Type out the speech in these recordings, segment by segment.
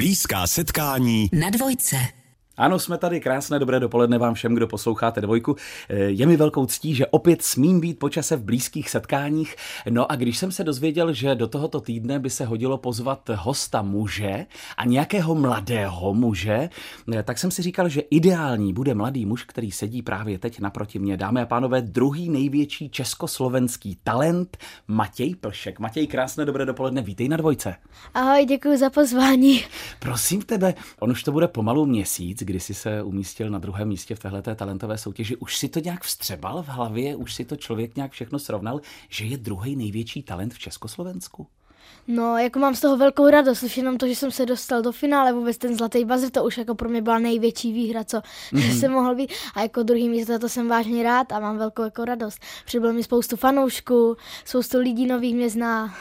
Blízká setkání na dvojce. Ano, jsme tady. Krásné dobré dopoledne vám všem, kdo posloucháte dvojku. Eh, Je mi velkou ctí, že opět smím být počase v blízkých setkáních. No a když jsem se dozvěděl, že do tohoto týdne by se hodilo pozvat hosta muže a nějakého mladého muže, eh, tak jsem si říkal, že ideální bude mladý muž, který sedí právě teď naproti mě. Dámy a pánové, druhý největší československý talent Matěj Plšek. Matěj, krásné dobré dopoledne, vítej na dvojce. Ahoj, děkuji za pozvání. Prosím tebe, on už to bude pomalu měsíc, kdy jsi se umístil na druhém místě v téhleté talentové soutěži. Už si to nějak vstřebal v hlavě, už si to člověk nějak všechno srovnal, že je druhý největší talent v Československu? No, jako mám z toho velkou radost, už jenom to, že jsem se dostal do finále, vůbec ten zlatý bazr, to už jako pro mě byla největší výhra, co mm-hmm. jsem mohl být. A jako druhý místo, to jsem vážně rád a mám velkou jako radost. Přibylo mi spoustu fanoušků, spoustu lidí nových mě zná.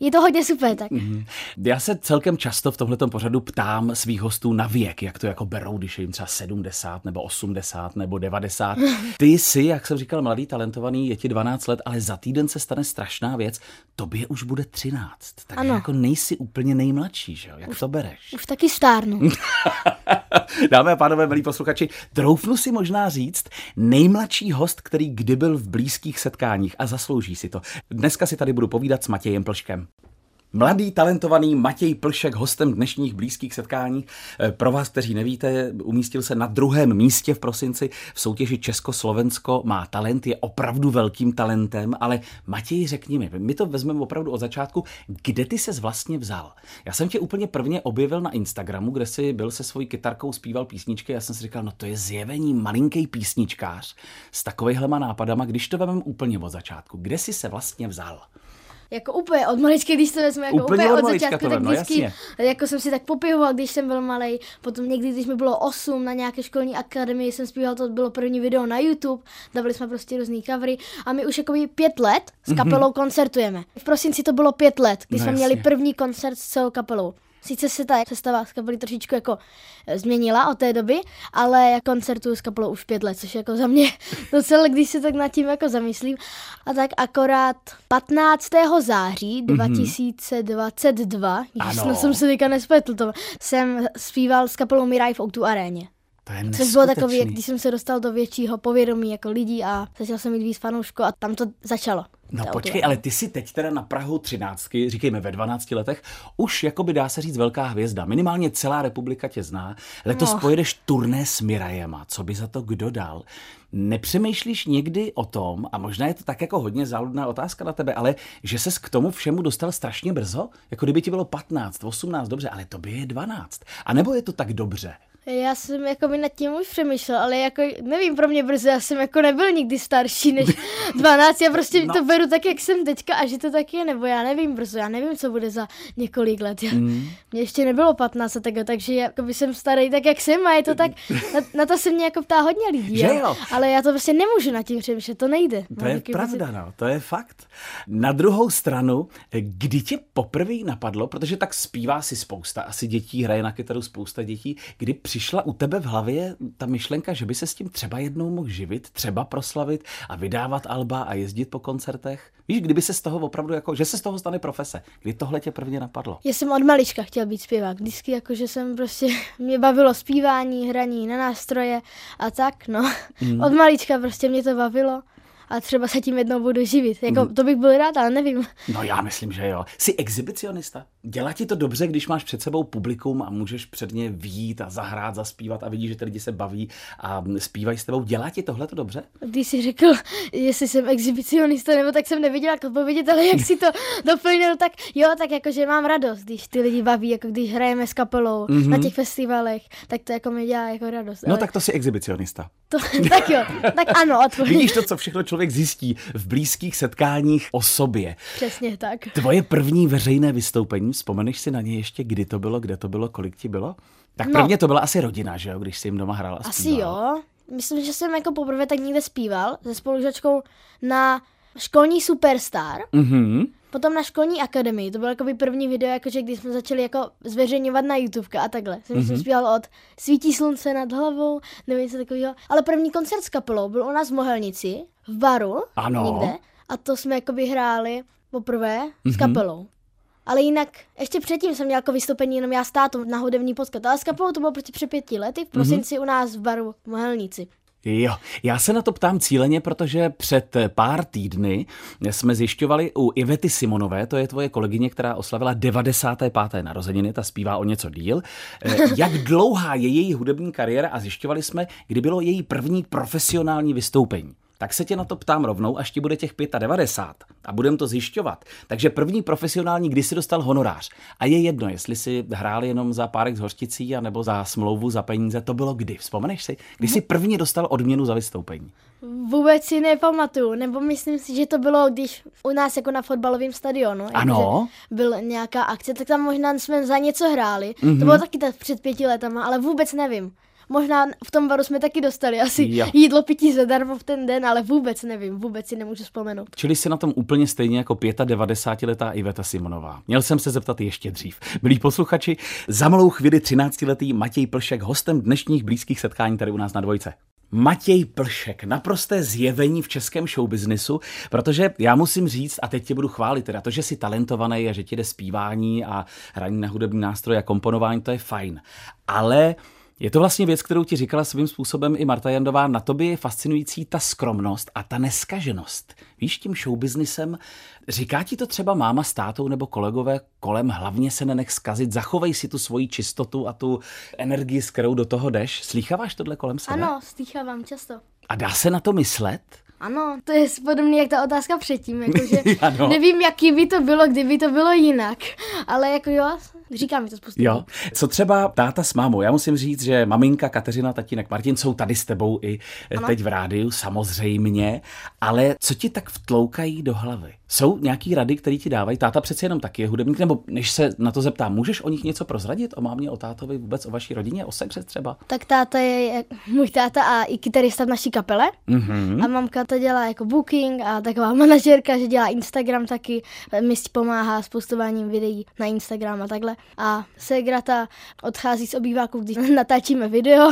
Je to hodně super, tak. Mm-hmm. Já se celkem často v tomhletom pořadu ptám svých hostů na věk, jak to jako berou, když je jim třeba 70 nebo 80 nebo 90. Ty jsi, jak jsem říkal, mladý, talentovaný, je ti 12 let, ale za týden se stane strašná věc. Tobě už bude 13. Takže Ano. jako nejsi úplně nejmladší, že jo? Jak to bereš? Už taky stárnu. Dámy a pánové, milí posluchači, troufnu si možná říct nejmladší host, který kdy byl v blízkých setkáních a zaslouží si to. Dneska si tady budu povídat s Matějem Plškem. Mladý, talentovaný Matěj Plšek, hostem dnešních blízkých setkání. Eh, Pro vás, kteří nevíte, umístil se na druhém místě v prosinci v soutěži Československo má talent, je opravdu velkým talentem, ale Matěj, řekni mi, my to vezmeme opravdu od začátku, kde ty ses vlastně vzal? Já jsem tě úplně prvně objevil na Instagramu, kde jsi byl se svojí kytarkou, zpíval písničky, já jsem si říkal, no to je zjevení malinký písničkář s takovýhlema nápadama, když to vezmeme úplně od začátku. Kde jsi se vlastně vzal? Jako úplně od malička, když to vezmu, jako Úplně úplně, od od, začátku, tak no vždycky, jasně. jako jsem si tak popivoval, když jsem byl malý, potom někdy, když mi bylo 8 na nějaké školní akademii, jsem zpíval, to bylo první video na YouTube, dávali jsme prostě různý covery a my už jako pět let s kapelou mm-hmm. koncertujeme. V prosinci to bylo pět let, kdy No jsme měli jasně. první koncert s celou kapelou. Sice se ta sestava z kapely trošičku jako eh, změnila od té doby, ale já koncertuju s kapelou už pět let, což jako za mě docela, když se tak nad tím jako zamyslím. A tak akorát 15. září 2022, mm-hmm. Ano. když jsem se teďka nespletl, to jsem zpíval s kapelou Mirai v Outu aréně. To je Což bylo takový, neskutečný. když jsem se dostal do většího povědomí jako lidí a začal jsem mít víc fanoušků a tam to začalo. No počkej, Outu ale ty jsi teď teda na Prahu 13, říkejme ve 12 letech, už jakoby dá se říct velká hvězda. Minimálně celá republika tě zná. Letos No. pojedeš turné s Mirajema. Co by za to kdo dal? Nepřemýšlíš někdy o tom, a možná je to tak jako hodně záludná otázka na tebe, ale že ses k tomu všemu dostal strašně brzo? Jako kdyby ti bylo 15, 18, dobře, ale tobě je 12. A nebo je to tak dobře? Já jsem jako by nad tím už přemýšlel, ale jako nevím, pro mě brzo, já jsem jako nebyl nikdy starší než 12, já prostě No. to beru tak, jak jsem teďka a že to tak je, nebo já nevím brzo, já nevím, co bude za několik let. Já, Mm. Mně ještě nebylo 15 a tak, takže jako by jsem starý tak, jak jsem a je to tak, na, na to se mě jako ptá hodně lidí, Že jo? ale já to prostě nemůžu nad tím přemýšlet, to nejde. To je pravda, pocit- no, to je fakt. Na druhou stranu, kdy tě poprvé napadlo, protože tak zpívá si spousta, asi dětí, hraje na kytaru spousta dětí, kdy přišla u tebe v hlavě ta myšlenka, že by se s tím třeba jednou mohl živit, třeba proslavit a vydávat alba a jezdit po koncertech? Víš, kdyby se z toho opravdu, jako, že se z toho stane profese, kdy tohle tě prvně napadlo? Já jsem od malička chtěl být zpěvák. Vždycky jako, že jsem prostě, mě bavilo zpívání, hraní na nástroje a tak, no. Mm. Od malička prostě mě to bavilo a třeba se tím jednou budu živit. Jako, Mhm. to bych byl rád, ale nevím. No já myslím, že jo. Jsi exhibicionista. Dělá ti to dobře, když máš před sebou publikum a můžeš před ně výjít a zahrát, zaspívat a vidíš, že ty lidi se baví a zpívají s tebou. Dělá ti tohle to dobře? Když jsi řekl, jestli jsem exhibicionista, nebo tak jsem nevěděla, jak odpovědět, ale jak si to doplnil, tak jo, tak jako, že mám radost, když ty lidi baví, jako když hrajeme s kapelou mm-hmm. na těch festivalech, tak to jako mi dělá jako radost. No ale tak to jsi exhibicionista. to, tak jo, tak ano, odpověď. Vidíš to, co všechno člověk zjistí v blízkých setkáních o sobě. Přesně tak. Tvoje první veřejné vystoupení, vzpomeneš si na ně ještě, kdy to bylo, kde to bylo, kolik ti bylo? Tak No. prvně to byla asi rodina, že jo, když jsi jim doma hrál a Asi jo. Myslím, že jsem jako poprvé tak někde zpíval se spolužačkou na školní Superstar, Mhm. potom na školní akademii. To bylo jako by první video, jakože když jsme začali jako zveřejňovat na YouTube a takhle. Jsem mm-hmm. zpíval od Svítí slunce nad hlavou, nevím co takového. Ale první koncert s kapelou byl u nás v Mohelnici, v baru, Ano. někde. A to jsme jako hráli poprvé s Mhm. kapelou. Ale jinak, ještě předtím jsem měla jako vystoupení jenom já s tátou na hudební podcast. Ale s kapelou to bylo prostě před pěti lety v prosinci mm-hmm. u nás v baru v Mohelnici. Jo, já se na to ptám cíleně, protože před pár týdny jsme zjišťovali u Ivety Simonové, to je tvoje kolegyně, která oslavila 95. narozeniny, ta zpívá o něco díl, eh, jak dlouhá je její hudební kariéra a zjišťovali jsme, kdy bylo její první profesionální vystoupení tak se tě na to ptám rovnou, až ti bude těch 95 a budem to zjišťovat. Takže první profesionální, kdy si dostal honorář. A je jedno, jestli si hrál jenom za párek z hořticí, nebo za smlouvu, za peníze, to bylo kdy? Vzpomeneš si? Kdy jsi první dostal odměnu za vystoupení? Vůbec si nepamatuju, nebo myslím si, že to bylo, když u nás jako na fotbalovém stadionu. Ano. Byl nějaká akce, tak tam možná jsme za něco hráli. Mm-hmm. To mhm. bylo taky tak před pěti letama, ale vůbec nevím. Možná v tom baru jsme taky dostali asi jo. jídlo pití zadarmo v ten den, ale vůbec nevím, vůbec si nemůžu vzpomenout. Čili si na tom úplně stejně jako 95-letá Iveta Simonová. Měl jsem se zeptat ještě dřív. Milí posluchači, za malou chvíli 13-letý Matěj Plšek hostem dnešních blízkých setkání tady u nás na dvojce. Matěj Plšek, naprosté zjevení v českém showbiznisu, protože já musím říct, a teď tě budu chválit, teda to, že jsi talentovaný a že ti jde zpívání a hraní na hudební nástroje a komponování, to je fajn. Ale je to vlastně věc, kterou ti říkala svým způsobem i Marta Jandová. Na tobě je fascinující ta skromnost a ta neskaženost. Víš, tím showbiznisem říká ti to třeba máma s tátou nebo kolegové kolem, hlavně se nenech zkazit, zachovej si tu svoji čistotu a tu energii, s kterou do toho jdeš. Slýcháváš tohle kolem sebe? Ano, slýchávám často. A dá se na to myslet? Ano, to je podobně jak ta otázka předtím, jakože nevím, jaký by to bylo, kdyby to bylo jinak, ale jako jo, říká mi to spoustu. Jo, co třeba táta s mámou, já musím říct, že maminka Kateřina, tatínek Martin jsou tady s tebou i ano. teď v rádiu, samozřejmě, ale co ti tak vtloukají do hlavy? Jsou nějaký rady, které ti dávají? Táta přece jenom taky je hudebník, nebo než se na to zeptám, můžeš o nich něco prozradit? O mámě, o tátovi, vůbec o vaší rodině, o sekře třeba? Tak táta je můj táta a i kytarista v naší kapele. Mm-hmm. A mamka to dělá jako booking a taková manažerka, že dělá Instagram taky. Mi pomáhá s postováním videí na Instagram a takhle. A Segrata odchází z obýváku, když natáčíme video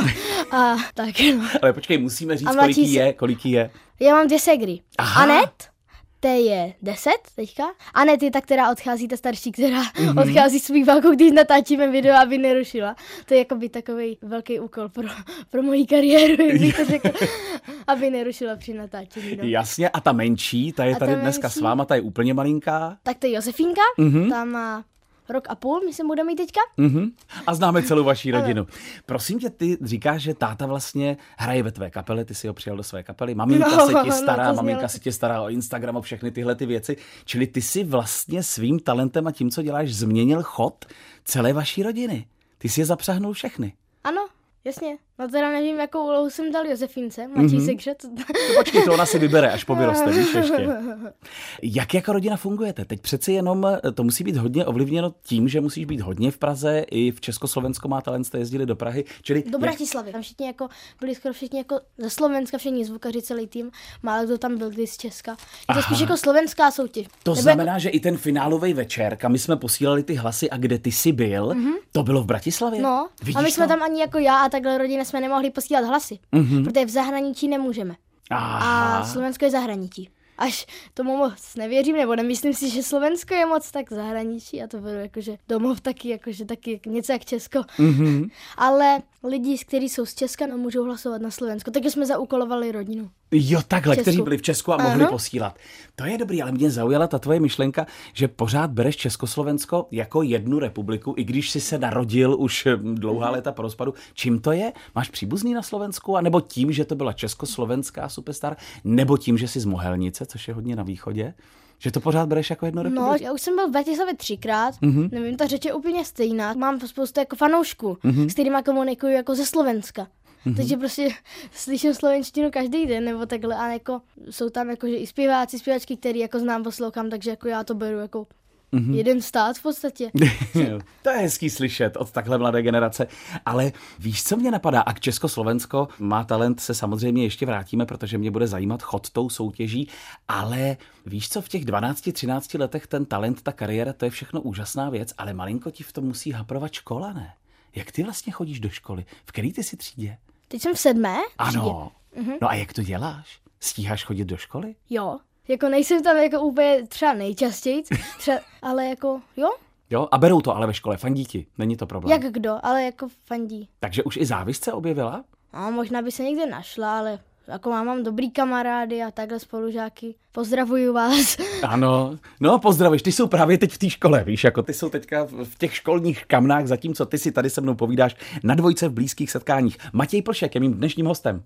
a tak. No. Ale počkej, musíme říct, kolik jí je, kolik jí je. Já mám dvě segry. Aha. Anet té je 10 teďka. A ne ty ta, která odchází, ta starší, která mm-hmm. odchází s výváku, když natáčíme video, aby nerušila. To je jako by takový velký úkol pro, pro moji kariéru, to řekl, aby nerušila při natáčení. No. Jasně, a ta menší, ta je a tady ta dneska menší, s váma, ta je úplně malinká. Tak to je Josefínka, mm-hmm. ta má rok a půl, myslím, bude mít teďka. Mm-hmm. A známe celou vaši rodinu. Prosím tě, ty říkáš, že táta vlastně hraje ve tvé kapele, ty si ho přijal do své kapely, maminka no, se ti stará, no, maminka se tě stará o Instagram, o všechny tyhle ty věci. Čili ty si vlastně svým talentem a tím, co děláš, změnil chod celé vaší rodiny. Ty si je zapřahnul všechny. Ano, jasně. No teda nevím, jakou úlohu jsem dal Josefínce, mladší mm-hmm. sekře. To... to počkej, to ona si vybere, až po vyroste, víš ještě. Jak jako rodina fungujete? Teď přeci jenom eh, to musí být hodně ovlivněno tím, že musíš být hodně v Praze, i v Československu má talent, jste jezdili do Prahy. Čili do Bratislavy, tam všichni jako, byli skoro všichni jako ze Slovenska, všichni zvukaři, celý tým, málo kdo tam byl kdy z Česka. Je to spíš jako slovenská soutěž. To Nebo znamená, jako... že i ten finálový večer, kam jsme posílali ty hlasy a kde ty jsi byl, mm-hmm. to bylo v Bratislavě? No, Vidíš a my jsme to? tam ani jako já a takhle rodina jsme nemohli posílat hlasy, mm-hmm. protože v zahraničí nemůžeme. Aha. A Slovensko je zahraničí. Až tomu moc nevěřím, nebo nemyslím si, že Slovensko je moc tak zahraničí a to beru jakože domov taky, jakože taky něco jak Česko. Mm-hmm. Ale lidi, kteří jsou z Česka, no můžou hlasovat na Slovensko. Takže jsme zaúkolovali rodinu. Jo, takhle, kteří byli v Česku a mohli Aha. posílat. To je dobrý, ale mě zaujala ta tvoje myšlenka, že pořád bereš Československo jako jednu republiku, i když jsi se narodil už hm, dlouhá mhm. léta po rozpadu. Čím to je? Máš příbuzný na Slovensku? A nebo tím, že to byla československá superstar? Nebo tím, že jsi z Mohelnice, což je hodně na východě? Že to pořád bereš jako jedno republiku? No, já už jsem byl v Bratislavě třikrát, mm-hmm. nevím, ta řeč je úplně stejná. Mám spoustu jako fanoušků, mm-hmm. s kterými komunikuju jako ze Slovenska. Mm-hmm. Takže prostě slyším slovenštinu každý den, nebo takhle, a jako jsou tam jakože i zpěváci, zpěvačky, který jako znám, poslouchám, takže jako já to beru jako Mm-hmm. Jeden stát v podstatě. to je hezký slyšet od takhle mladé generace. Ale víš, co mě napadá? A k Československo má talent, se samozřejmě ještě vrátíme, protože mě bude zajímat chod tou soutěží. Ale víš co, v těch 12-13 letech ten talent, ta kariéra, to je všechno úžasná věc, ale malinko ti v tom musí haprovat škola, ne? Jak ty vlastně chodíš do školy? V který ty si třídě? Teď jsem v sedmé. Ano. Mm-hmm. No a jak to děláš? Stíháš chodit do školy? Jo. Jako nejsem tam jako úplně třeba nejčastěji, třeba, ale jako jo. Jo, a berou to ale ve škole, fandí ti, není to problém. Jak kdo, ale jako fandí. Takže už i závist se objevila? No, možná by se někde našla, ale jako mám, mám dobrý kamarády a takhle spolužáky. Pozdravuju vás. Ano, no pozdravíš, ty jsou právě teď v té škole, víš, jako ty jsou teďka v těch školních kamnách, zatímco ty si tady se mnou povídáš na dvojce v blízkých setkáních. Matěj Plšek je mým dnešním hostem.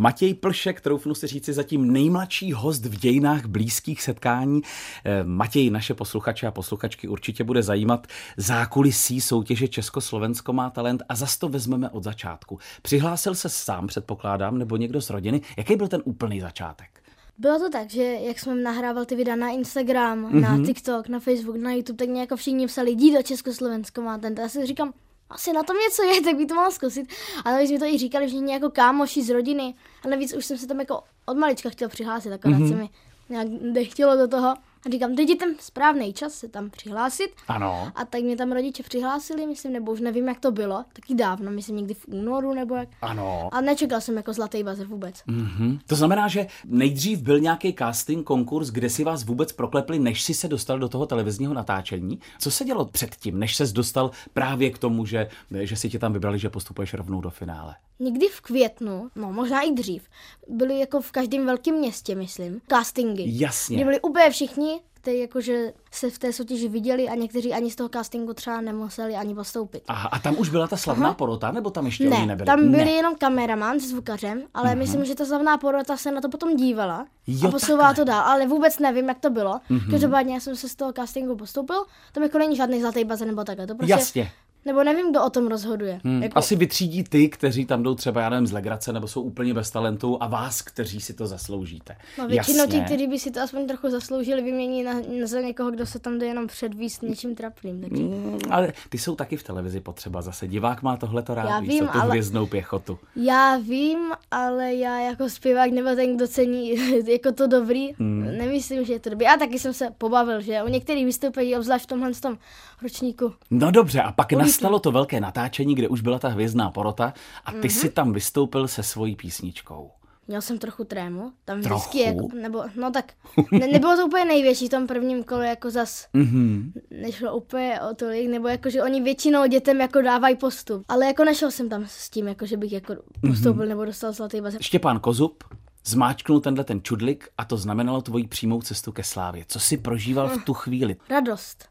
Matěj Plšek, troufnu si říci, zatím nejmladší host v dějinách blízkých setkání. Eh, Matěj, naše posluchače a posluchačky určitě bude zajímat zákulisí soutěže Československo má talent a zas to vezmeme od začátku. Přihlásil se sám, předpokládám, nebo někdo z rodiny. Jaký byl ten úplný začátek? Bylo to tak, že jak jsme nahrával ty videa na Instagram, mm-hmm. na TikTok, na Facebook, na YouTube, tak mě jako všichni psali, jdi do Československo má talent. A já si říkám, asi na tom něco je, tak by to mohlo zkusit. A navíc mi to i říkali všichni jako kámoši z rodiny. A navíc už jsem se tam jako od malička chtěl přihlásit, akorát mm-hmm. se mi nějak nechtělo do toho. A říkám, teď je ten správný čas se tam přihlásit. Ano. A tak mě tam rodiče přihlásili, myslím, nebo už nevím, jak to bylo. Taky dávno, myslím, někdy v únoru nebo jak. Ano. A nečekal jsem jako zlatý bazer vůbec. Mm-hmm. To znamená, že nejdřív byl nějaký casting, konkurs, kde si vás vůbec proklepli, než si se dostal do toho televizního natáčení. Co se dělo předtím, než ses dostal právě k tomu, že, že si tě tam vybrali, že postupuješ rovnou do finále? Někdy v květnu, no možná i dřív, byly jako v každém velkém městě, myslím, castingy. Jasně. Kdy byli úplně všichni, kteří jakože se v té soutěži viděli a někteří ani z toho castingu třeba nemuseli ani postoupit. Aha, a tam už byla ta slavná Aha. porota, nebo tam ještě ne, oni nebyli? tam byli ne. jenom kameraman s zvukařem, ale uh-huh. myslím, že ta slavná porota se na to potom dívala jo, a posouvala to dál, ale vůbec nevím, jak to bylo. Uh-huh. Každopádně já jsem se z toho castingu postoupil, tam jako není žádný zlatý bazén nebo takhle, to prostě Jasně. Nebo nevím, kdo o tom rozhoduje. Hmm. Jako... Asi vytřídí ty, kteří tam jdou třeba, já nevím, z legrace, nebo jsou úplně bez talentu a vás, kteří si to zasloužíte. No většinou ti, kteří by si to aspoň trochu zasloužili, vymění na, na za někoho, kdo se tam jde jenom předvíst něčím trapným. Takže... Hmm, ale ty jsou taky v televizi potřeba zase. Divák má tohle to rád, já vím, víš, tu ale... hvězdnou pěchotu. Já vím, ale já jako zpěvák nebo ten, kdo cení jako to dobrý, hmm. nemyslím, že je to dobrý. Já taky jsem se pobavil, že o některých vystoupení, obzvlášť v tomhle tom ročníku. No dobře, a pak Uvíknu. Nastalo to velké natáčení, kde už byla ta hvězdná porota a ty mm-hmm. si tam vystoupil se svojí písničkou. Měl jsem trochu trému, tam trochu? vždycky, jako, nebo, no tak, ne, nebylo to úplně největší v tom prvním kole, jako zas, mm-hmm. nešlo úplně o tolik, nebo jako, že oni většinou dětem jako dávají postup, ale jako nešel jsem tam s tím, jako, že bych jako postoupil mm-hmm. nebo dostal zlatý bazén. Štěpán Kozub zmáčknul tenhle ten čudlik a to znamenalo tvoji přímou cestu ke slávě. Co si prožíval v tu chvíli? Radost.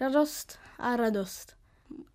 Radost a radost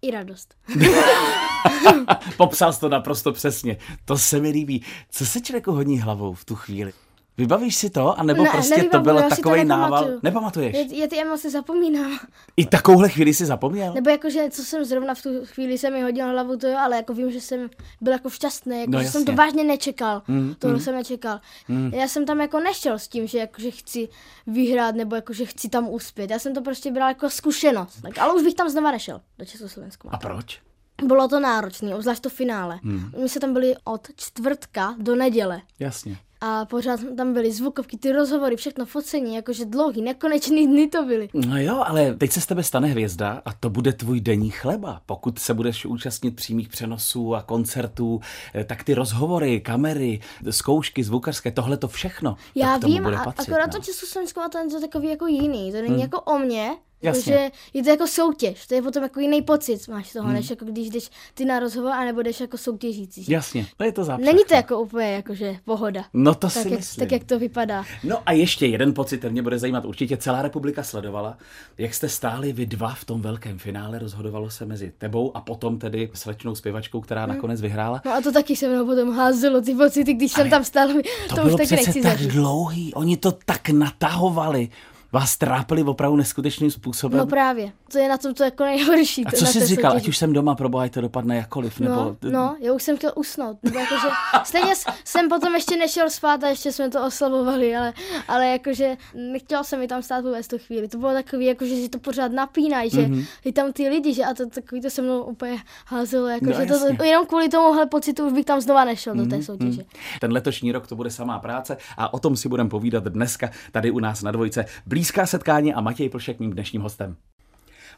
i radost. Popsal jsi to naprosto přesně. To se mi líbí. Co se člověku hodní hlavou v tu chvíli? Vybavíš si to? A nebo ne, prostě nevybavuju, to byl to takový nával? Nepamatuješ? Je, je ty emoce zapomínám. I takovouhle chvíli si zapomněl? Nebo jakože, co jsem zrovna v tu chvíli se mi hodil hlavu, to jo, ale jako vím, že jsem byl jako šťastný, jako, no, že jsem to vážně nečekal. Mm, Tohle mm. jsem nečekal. Mm. Já jsem tam jako nešel s tím, že jakože chci vyhrát, nebo jakože chci tam uspět. Já jsem to prostě bral jako zkušenost. Tak, ale už bych tam znova nešel do Československa. A proč? Bylo to náročné, obzvlášť to finále. Hmm. My se tam byli od čtvrtka do neděle. Jasně a pořád tam byly zvukovky, ty rozhovory, všechno focení, jakože dlouhý, nekonečný dny to byly. No jo, ale teď se z tebe stane hvězda a to bude tvůj denní chleba. Pokud se budeš účastnit přímých přenosů a koncertů, eh, tak ty rozhovory, kamery, zkoušky zvukařské, tohle to všechno. Já vím, bude a patřit, akorát no. to Československo a to je takový jako jiný, to není hmm. jako o mně, Jasně. Je to jako soutěž, to je potom jako jiný pocit máš toho, hmm. než jako když jdeš ty na rozhovor, anebo jdeš jako soutěžící. Jasně, to je to zápřah. Není to jako úplně jakože pohoda. No to tak si jak, myslím. Tak jak to vypadá. No a ještě jeden pocit, ten mě bude zajímat. Určitě celá republika sledovala, jak jste stáli vy dva v tom velkém finále, rozhodovalo se mezi tebou a potom tedy slečnou zpěvačkou, která hmm. nakonec vyhrála. No a to taky se mnou potom házelo ty pocity, když Ale jsem tam stál. To, to bylo už taky nechci tak zažít. dlouhý, oni to tak natahovali vás trápili opravdu neskutečným způsobem. No právě, to je na tom to jako nejhorší. A co jsi říkal, ať už jsem doma, pro boha, to dopadne jakkoliv, nebo... No, no, já už jsem chtěl usnout, nebo jakože, stejně jsem potom ještě nešel spát a ještě jsme to oslavovali, ale, ale jakože nechtěl jsem mi tam stát vůbec tu chvíli, to bylo takový, jakože si to pořád napínají, že mm-hmm. i tam ty lidi, že a to takový to se mnou úplně házelo, jakože no, to, jenom kvůli tomuhle pocitu už bych tam znova nešel mm-hmm. do té Mhm, soutěže. Ten letošní rok to bude samá práce a o tom si budeme povídat dneska tady u nás na dvojce. Blízká setkání a Matěj Plšek mým dnešním hostem.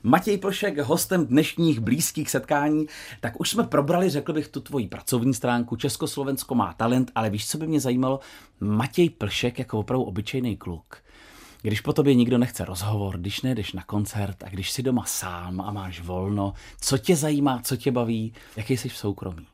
Matěj Plšek, hostem dnešních blízkých setkání. Tak už jsme probrali, řekl bych, tu tvoji pracovní stránku. Československo má talent, ale víš, co by mě zajímalo? Matěj Plšek jako opravdu obyčejný kluk. Když po tobě nikdo nechce rozhovor, když nejdeš na koncert a když jsi doma sám a máš volno, co tě zajímá, co tě baví, jaký jsi v soukromí?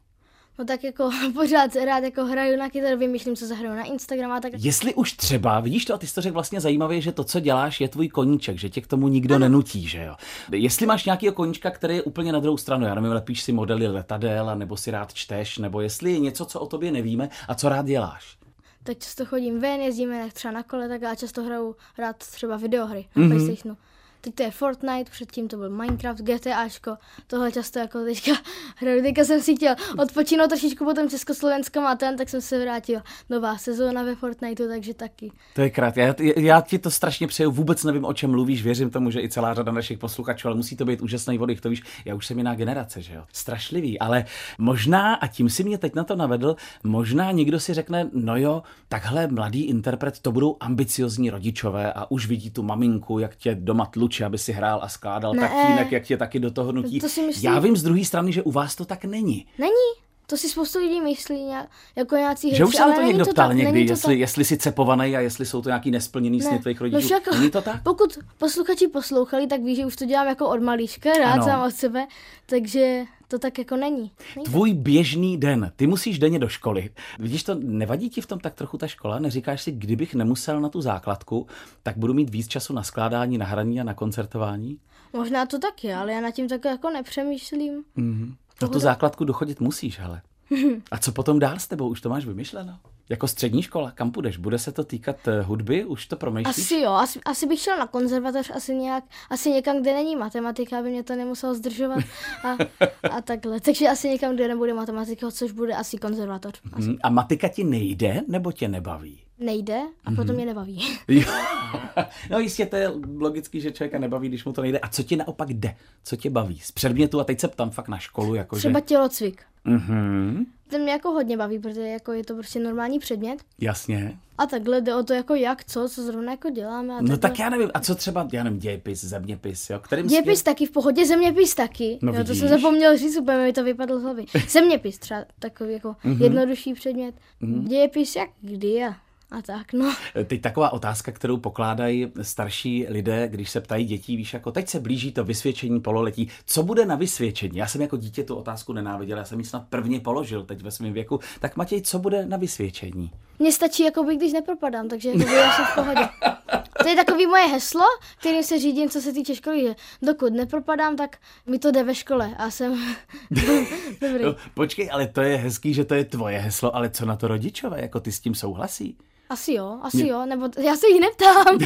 No tak jako pořád rád jako hraju na kytaru, vymýšlím, co zahraju na Instagram a tak. Jestli už třeba, vidíš to, a ty jsi to řekl vlastně zajímavě, že to, co děláš, je tvůj koníček, že tě k tomu nikdo ano. nenutí, že jo. Jestli máš nějakého koníčka, který je úplně na druhou stranu, já nevím, lepíš si modely letadel, nebo si rád čteš, nebo jestli je něco, co o tobě nevíme a co rád děláš. Tak často chodím ven, jezdíme třeba na kole, tak já často hraju rád třeba videohry na mm-hmm. PlayStationu teď to je Fortnite, předtím to byl Minecraft, GTAčko, tohle často jako teďka hraju. Teďka jsem si chtěl odpočinout trošičku potom Československo a ten, tak jsem se vrátil. Nová sezóna ve Fortniteu, takže taky. To je krát. Já, já ti to strašně přeju, vůbec nevím, o čem mluvíš, věřím tomu, že i celá řada našich posluchačů, ale musí to být úžasný vody, to víš, já už jsem jiná generace, že jo. Strašlivý, ale možná, a tím si mě teď na to navedl, možná někdo si řekne, no jo, takhle mladý interpret, to budou ambiciozní rodičové a už vidí tu maminku, jak tě doma tlu kluče, aby si hrál a skládal ne. tatínek, jak tě taky do toho nutí. To si myslím... Já vím z druhé strany, že u vás to tak není. Není. To si spoustu lidí myslí, jako nějací Že už se na to někdo to ptal tak, někdy, jestli, tak. jestli jsi cepovaný a jestli jsou to nějaký nesplněný ne. sny tvých rodičů. No jako, není to tak? Pokud posluchači poslouchali, tak ví, že už to dělám jako od malíška, rád ano. sám od sebe, takže to tak jako není. není Tvůj to. běžný den, ty musíš denně do školy. Vidíš to, nevadí ti v tom tak trochu ta škola? Neříkáš si, kdybych nemusel na tu základku, tak budu mít víc času na skládání, na hraní a na koncertování? Možná to tak je, ale já nad tím tak jako nepřemýšlím. Mm-hmm. Na tu základku dochodit musíš, ale. A co potom dál s tebou? Už to máš vymyšleno? Jako střední škola, kam půjdeš? Bude se to týkat uh, hudby? Už to promýšlíš? Asi jo, asi, asi bych šel na konzervatoř, asi nějak, asi někam, kde není matematika, aby mě to nemuselo zdržovat a, a takhle. Takže asi někam, kde nebude matematika, což bude asi konzervatoř. Asi. Hmm, a matika ti nejde, nebo tě nebaví? Nejde a proto mm-hmm. mě nebaví. no jistě, to je logický, že člověka nebaví, když mu to nejde. A co ti naopak jde? Co tě baví? Z předmětu, a teď se ptám fakt na školu. Jako Třeba tělocvik. Mm-hmm. Ten mě jako hodně baví, protože jako je to prostě normální předmět. Jasně. A takhle jde o to jako jak, co, co zrovna jako děláme. A no tak já nevím, a co třeba, já nevím, dějepis, zeměpis, jo? Kterým dějepis taky v pohodě, zeměpis taky. No, jo, to jsem zapomněl říct, úplně mi to vypadlo z hlavy. Zeměpis třeba takový jako mm-hmm. jednodušší předmět. Mm-hmm. Dějepis jak kdy a a tak, no. Teď taková otázka, kterou pokládají starší lidé, když se ptají dětí, víš, jako teď se blíží to vysvědčení pololetí. Co bude na vysvědčení? Já jsem jako dítě tu otázku nenáviděl, já jsem ji snad prvně položil teď ve svém věku. Tak Matěj, co bude na vysvědčení? Mně stačí, jako by, když nepropadám, takže jako já jsem v pohodě. To je takový moje heslo, kterým se řídím, co se týče školy, že dokud nepropadám, tak mi to jde ve škole a jsem dobrý. No, počkej, ale to je hezký, že to je tvoje heslo, ale co na to rodičové, jako ty s tím souhlasí? Asi jo, asi Mě... jo, nebo já se jich neptám.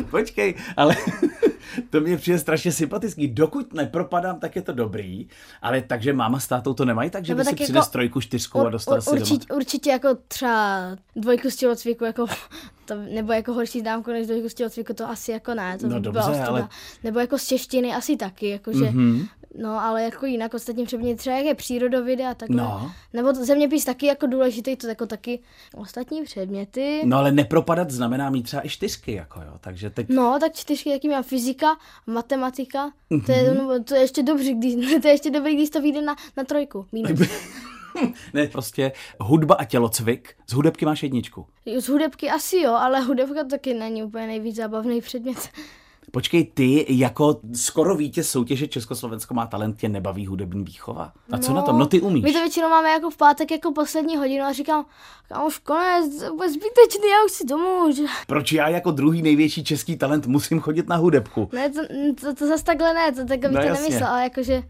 Počkej, ale to mě přijde strašně sympatický. Dokud nepropadám, tak je to dobrý, ale takže máma s tátou to nemají, takže by si jako, přines trojku, čtyřku a dostal si určitě, doma. Určitě jako třeba dvojku z tělocviku, jako to, nebo jako horší známku než dvojku z tělocviku, to asi jako ne, to no dobře, ale... Nebo jako z češtiny asi taky, jakože mm-hmm. No, ale jako jinak ostatní předměty, třeba jak je přírodovědy a takhle. No. Nebo zeměpis taky jako důležitý, to jako taky ostatní předměty. No, ale nepropadat znamená mít třeba i čtyřky, jako jo, takže teď... No, tak čtyřky taky mám fyzika, matematika, mm-hmm. to, je, mhm. no, to je ještě dobrý, když, to je ještě dobrý, když to vyjde na, na trojku, ne, prostě hudba a tělocvik. Z hudebky máš jedničku. Z hudebky asi jo, ale hudebka taky není úplně nejvíc zábavný předmět. Počkej, ty jako skoro vítěz soutěže Československo má talent, tě nebaví hudební výchova. A co no, na tom? No ty umíš. My to většinou máme jako v pátek jako poslední hodinu a říkám, kam už konec, to bude zbytečný, já už si domů. Že... Proč já jako druhý největší český talent musím chodit na hudebku? Ne, to, to, to zase takhle ne, to tak bych no, to nemyslel, ale jakože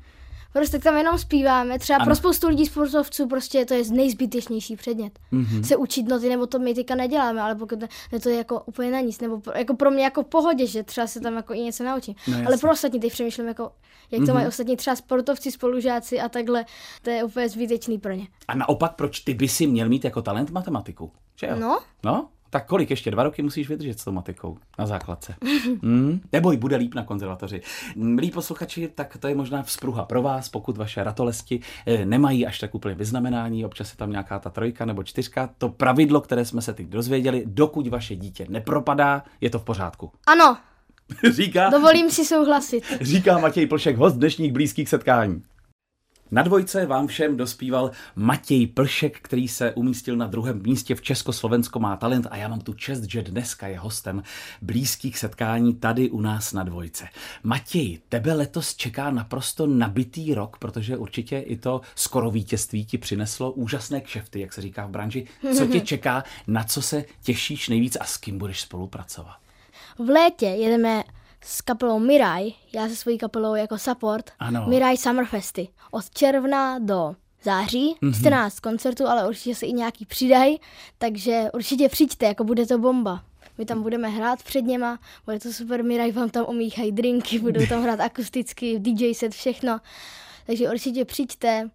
Prostě tam jenom zpíváme. Třeba ano. pro spoustu lidí sportovců prostě to je nejzbytečnější předmět. Mm-hmm. Se učit noty, nebo to my teďka neděláme, ale pokud ne, to je jako úplně na nic. Nebo pro, jako pro mě jako v pohodě, že třeba se tam jako i něco naučím. No, ale pro ostatní teď přemýšlím, jako, jak to mm-hmm. mají ostatní třeba sportovci, spolužáci a takhle. To je úplně zbytečný pro ně. A naopak, proč ty by si měl mít jako talent matematiku? Že jo? No. No, tak kolik ještě? Dva roky musíš vydržet s tou matikou na základce. Hmm? Neboj, bude líp na konzervatoři. Milí posluchači, tak to je možná vzpruha pro vás, pokud vaše ratolesti eh, nemají až tak úplně vyznamenání, občas je tam nějaká ta trojka nebo čtyřka. To pravidlo, které jsme se teď dozvěděli, dokud vaše dítě nepropadá, je to v pořádku. Ano. Říká, Dovolím si souhlasit. říká Matěj Plšek, host dnešních blízkých setkání. Na dvojce vám všem dospíval Matěj Plšek, který se umístil na druhém místě v Československo má talent a já mám tu čest, že dneska je hostem blízkých setkání tady u nás na dvojce. Matěj, tebe letos čeká naprosto nabitý rok, protože určitě i to skoro vítězství ti přineslo úžasné kšefty, jak se říká v branži. Co tě čeká, na co se těšíš nejvíc a s kým budeš spolupracovat? V létě jedeme s kapelou Mirai, já se svojí kapelou jako support, Ano. Mirai Summerfesty. Od června do září, Mhm. 14 koncertů, ale určitě se i nějaký přidají, takže určitě přijďte, jako bude to bomba. My tam budeme hrát před něma, bude to super, Mirai vám tam umíchají drinky, budou tam hrát akusticky, DJ set, všechno. Takže určitě přijďte,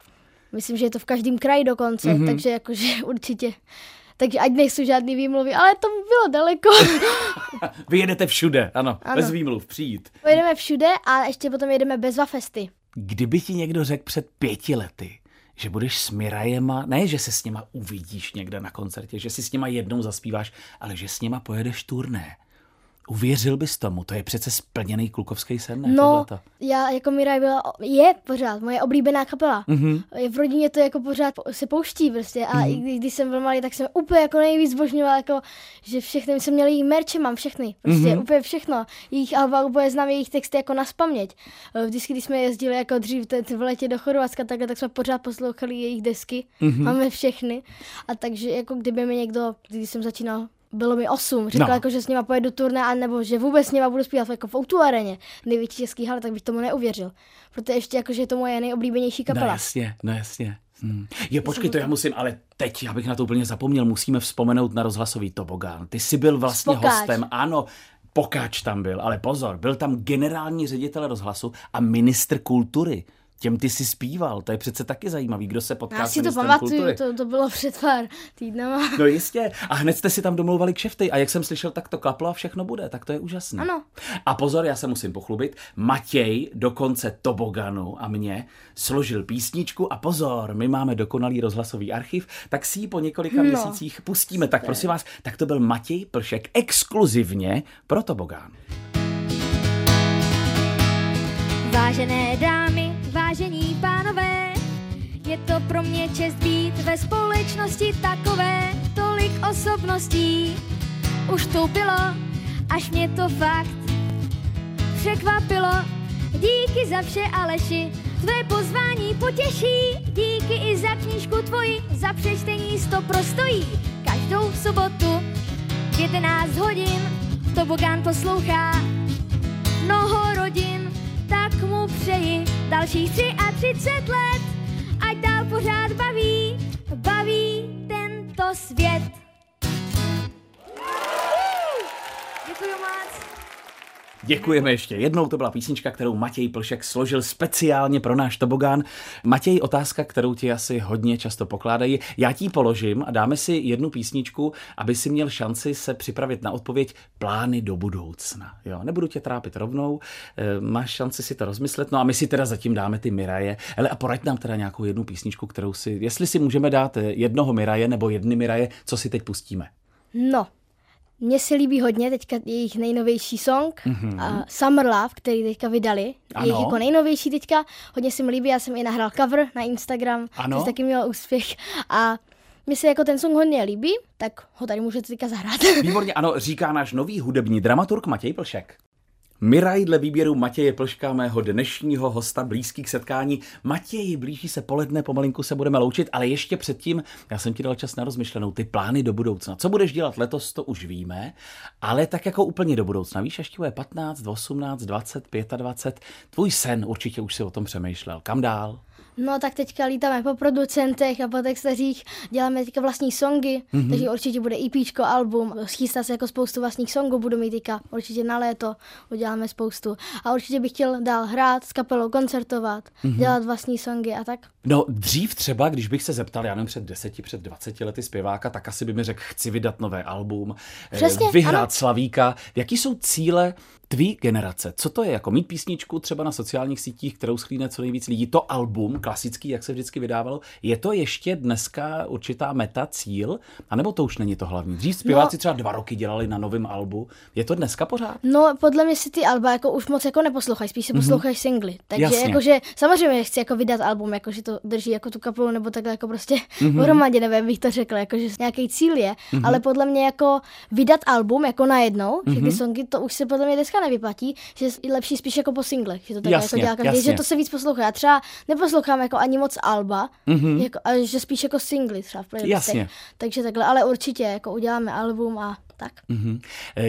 myslím, že je to v každém kraji dokonce, Mhm. mm-hmm. takže jakože určitě. Takže ať nejsou žádný výmluvy, ale to bylo daleko. Vy jedete všude, ano, ano. Bez výmluv, přijít. Pojedeme všude a ještě potom jedeme bez Wafesty. Kdyby ti někdo řekl před pěti lety, že budeš s Mirajema, ne, že se s nima uvidíš někde na koncertě, že si s nima jednou zaspíváš, ale že s nima pojedeš turné. Uvěřil bys tomu, to je přece splněný klukovský sen, ne? No, já jako Mirai byla, je pořád moje oblíbená kapela. Mhm. Mm-hmm. V rodině to jako pořád po- se pouští prostě a mm-hmm. i kdy- když jsem byl malý, tak jsem úplně jako nejvíc zbožňoval, jako, že všechny, my jsme měli jejich merče, mám všechny, prostě mm-hmm. úplně všechno. Jejich alba úplně znám jejich texty jako na spaměť. Vždycky, když jsme jezdili jako dřív te- v letě do Chorvatska, takhle, tak jsme pořád poslouchali jejich desky, mm-hmm. máme všechny. A takže jako kdyby mi někdo, když jsem začínal bylo mi 8, řekl No. no. jako, že s nima pojedu turné, anebo že vůbec s nima budu zpívat jako v Outu areně, největší český hale, tak bych tomu neuvěřil. Protože ještě jako, že je to moje nejoblíbenější No kapela. jasně, no jasně. Hmm. Je, počkej, to já musím, ale teď, abych na to úplně zapomněl, musíme vzpomenout na rozhlasový tobogán. Ty jsi byl vlastně Spokáč. hostem, ano, Pokáč tam byl, ale pozor, byl tam generální ředitel rozhlasu a ministr kultury. Těm ty si zpíval, to je přece taky zajímavý, kdo se potká Já si to pamatuju, kultury. to, to bylo před pár týdnama. No jistě. A hned jste si tam domlouvali kšefty. A jak jsem slyšel, tak to klaplo a všechno bude. Tak to je úžasné. Ano. A pozor, já se musím pochlubit. Matěj do konce Toboganu a mě složil písničku a pozor, my máme dokonalý rozhlasový archiv, tak si ji po několika No. měsících pustíme. Tak prosím vás, tak to byl Matěj Plšek exkluzivně pro Tobogán. Vážené dámy, je to pro mě čest být ve společnosti takové, tolik osobností už vstoupilo, až mě to fakt překvapilo. Díky za vše, Aleši, tvé pozvání potěší, díky i za knížku tvoji, za přečtení sto prostojí. Každou sobotu v 11 hodin Tobogán poslouchá mnoho rodin, tak mu přeji dalších 33 let, pořád baví, baví tento svět. Děkuji moc. Děkujeme ještě jednou, to byla písnička, kterou Matěj Plšek složil speciálně pro náš tobogán. Matěj, otázka, kterou ti asi hodně často pokládají. Já ti položím a dáme si jednu písničku, aby si měl šanci se připravit na odpověď plány do budoucna. Jo, nebudu tě trápit rovnou, eh, máš šanci si to rozmyslet, no a my si teda zatím dáme ty Miraje. Hele, a poraď nám teda nějakou jednu písničku, kterou si, jestli si můžeme dát eh, jednoho Miraje nebo jedny Miraje, co si teď pustíme. No, mně se líbí hodně teďka jejich nejnovější song, mm-hmm. uh, Summer Love, který teďka vydali. Ano. Jejich jako nejnovější teďka, hodně se mi líbí, já jsem i nahrál cover na Instagram, Ano. což taky měl úspěch. A mně se jako ten song hodně líbí, tak ho tady můžete teďka zahrát. Výborně, ano, říká náš nový hudební dramaturg Matěj Plšek. Miraj dle výběru Matěje Plška, mého dnešního hosta blízkých setkání. Matěji, blíží se poledne, pomalinku se budeme loučit, ale ještě předtím, já jsem ti dal čas na rozmyšlenou, ty plány do budoucna. Co budeš dělat letos, to už víme, ale tak jako úplně do budoucna. Víš, ti bude 15, 18, 20, 25, tvůj sen, určitě už si o tom přemýšlel. Kam dál? No tak teďka lítáme po producentech a po textařích, děláme teďka vlastní songy, Mhm. mm-hmm. takže určitě bude EPčko, album, schystá se jako spoustu vlastních songů, budu mít teďka určitě na léto, uděláme spoustu. A určitě bych chtěl dál hrát s kapelou, koncertovat, Mhm. mm-hmm. dělat vlastní songy a tak. No dřív třeba, když bych se zeptal, já nevím, před deseti, před 20 lety zpěváka, tak asi by mi řekl, chci vydat nové album, eh, Přesně, vyhrát ano. Slavíka. Jaký jsou cíle Tvý generace, co to je jako mít písničku třeba na sociálních sítích, kterou schlíne co nejvíc lidí, to album klasický, jak se vždycky vydávalo, je to ještě dneska určitá meta, cíl, anebo to už není to hlavní? Dřív zpěváci no, třeba dva roky dělali na novém albu, je to dneska pořád? No, podle mě si ty alba jako už moc jako neposlouchají, spíš si mm-hmm. poslouchají singly. Takže Jasně. jakože samozřejmě chci jako vydat album, jakože to drží jako tu kapelu nebo takhle jako prostě mm-hmm. pohromadě, nevím, bych to řekla, jakože nějaký cíl je, mm-hmm. ale podle mě jako vydat album jako najednou, mm-hmm. že ty mhm. songy to už se podle mě dneska nevyplatí, že je lepší spíš jako po singlech, že to tak jako dělá každý, že to se víc poslouchá. Já třeba neposlouchám jako ani moc alba, mm-hmm. jako, a že spíš jako singly třeba v Jasně. Takže takhle, ale určitě jako uděláme album a tak. Mm-hmm.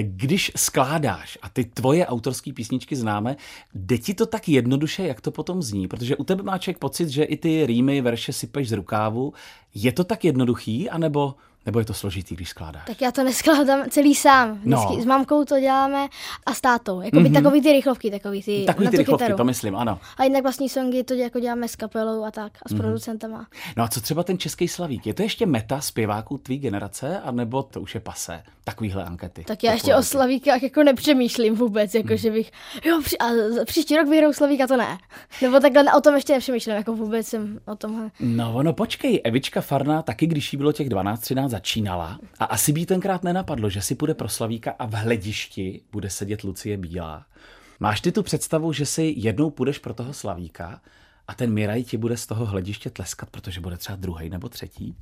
Když skládáš a ty tvoje autorské písničky známe, jde ti to tak jednoduše, jak to potom zní? Protože u tebe má člověk pocit, že i ty rýmy, verše sypeš z rukávu. Je to tak jednoduchý, anebo nebo je to složitý, když skládáš? Tak já to neskládám celý sám. Vždycky no. S mamkou to děláme a s tátou. Jako mm-hmm. takový ty rychlovky, takový ty Takový ty rychlovky, kytaru. to myslím, ano. A jinak vlastní songy to jako děláme s kapelou a tak a s mm-hmm. producentama. No a co třeba ten český slavík? Je to ještě meta zpěváků tvý generace, anebo to už je pase? Takovýhle ankety. Tak já ještě o slavíkách jako nepřemýšlím vůbec, jako mm. že bych, jo, při, a příští rok vyhrou slavíka, to ne. Nebo takhle o tom ještě nepřemýšlím, jako vůbec jsem o tomhle. No, no počkej, Evička Farna taky, když jí bylo těch 12-13, začínala a asi by tenkrát nenapadlo, že si půjde pro Slavíka a v hledišti bude sedět Lucie Bílá. Máš ty tu představu, že si jednou půjdeš pro toho Slavíka a ten Miraj ti bude z toho hlediště tleskat, protože bude třeba druhý nebo třetí?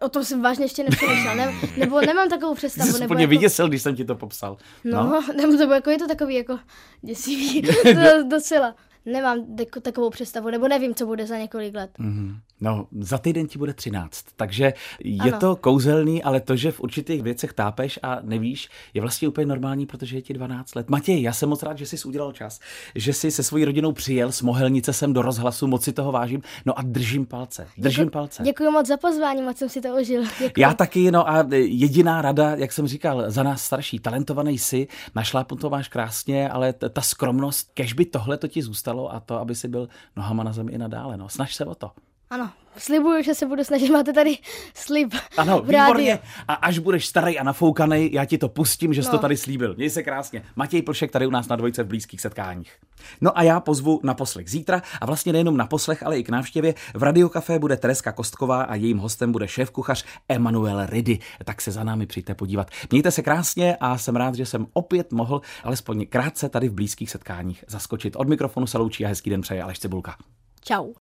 O tom jsem vážně ještě nepřemýšlela, ne, nebo nemám takovou představu. Jsi nebo jako... vyděsil, když jsem ti to popsal. No, no nebo to jako je to takový jako děsivý, to docela nemám takovou představu, nebo nevím, co bude za několik let. Mm-hmm. No, za týden ti bude 13, takže je ano. to kouzelný, ale to, že v určitých věcech tápeš a nevíš, je vlastně úplně normální, protože je ti 12 let. Matěj, já jsem moc rád, že jsi udělal čas, že jsi se svojí rodinou přijel z Mohelnice sem do rozhlasu, moc si toho vážím, no a držím palce, držím Děku, palce. Děkuji moc za pozvání, moc jsem si to užil. Děkuji. Já taky, no a jediná rada, jak jsem říkal, za nás starší, talentovaný si, našlápnu to máš krásně, ale ta skromnost, kež by tohle to ti zůstalo a to, aby si byl nohama na zemi i nadále, no, snaž se o to. Ano, slibuju, že se budu snažit. Máte tady slib. Ano, výborně. A až budeš starý a nafoukaný, já ti to pustím, že no. jsi to tady slíbil. Měj se krásně. Matěj Plšek tady u nás na dvojce v blízkých setkáních. No a já pozvu na poslech zítra a vlastně nejenom na poslech, ale i k návštěvě. V Radiokafé bude Tereska Kostková a jejím hostem bude šéf-kuchař Emanuel Ridy. Tak se za námi přijďte podívat. Mějte se krásně a jsem rád, že jsem opět mohl alespoň krátce tady v blízkých setkáních zaskočit. Od mikrofonu se loučí a hezký den přeje Aleš Cibulka. Ciao.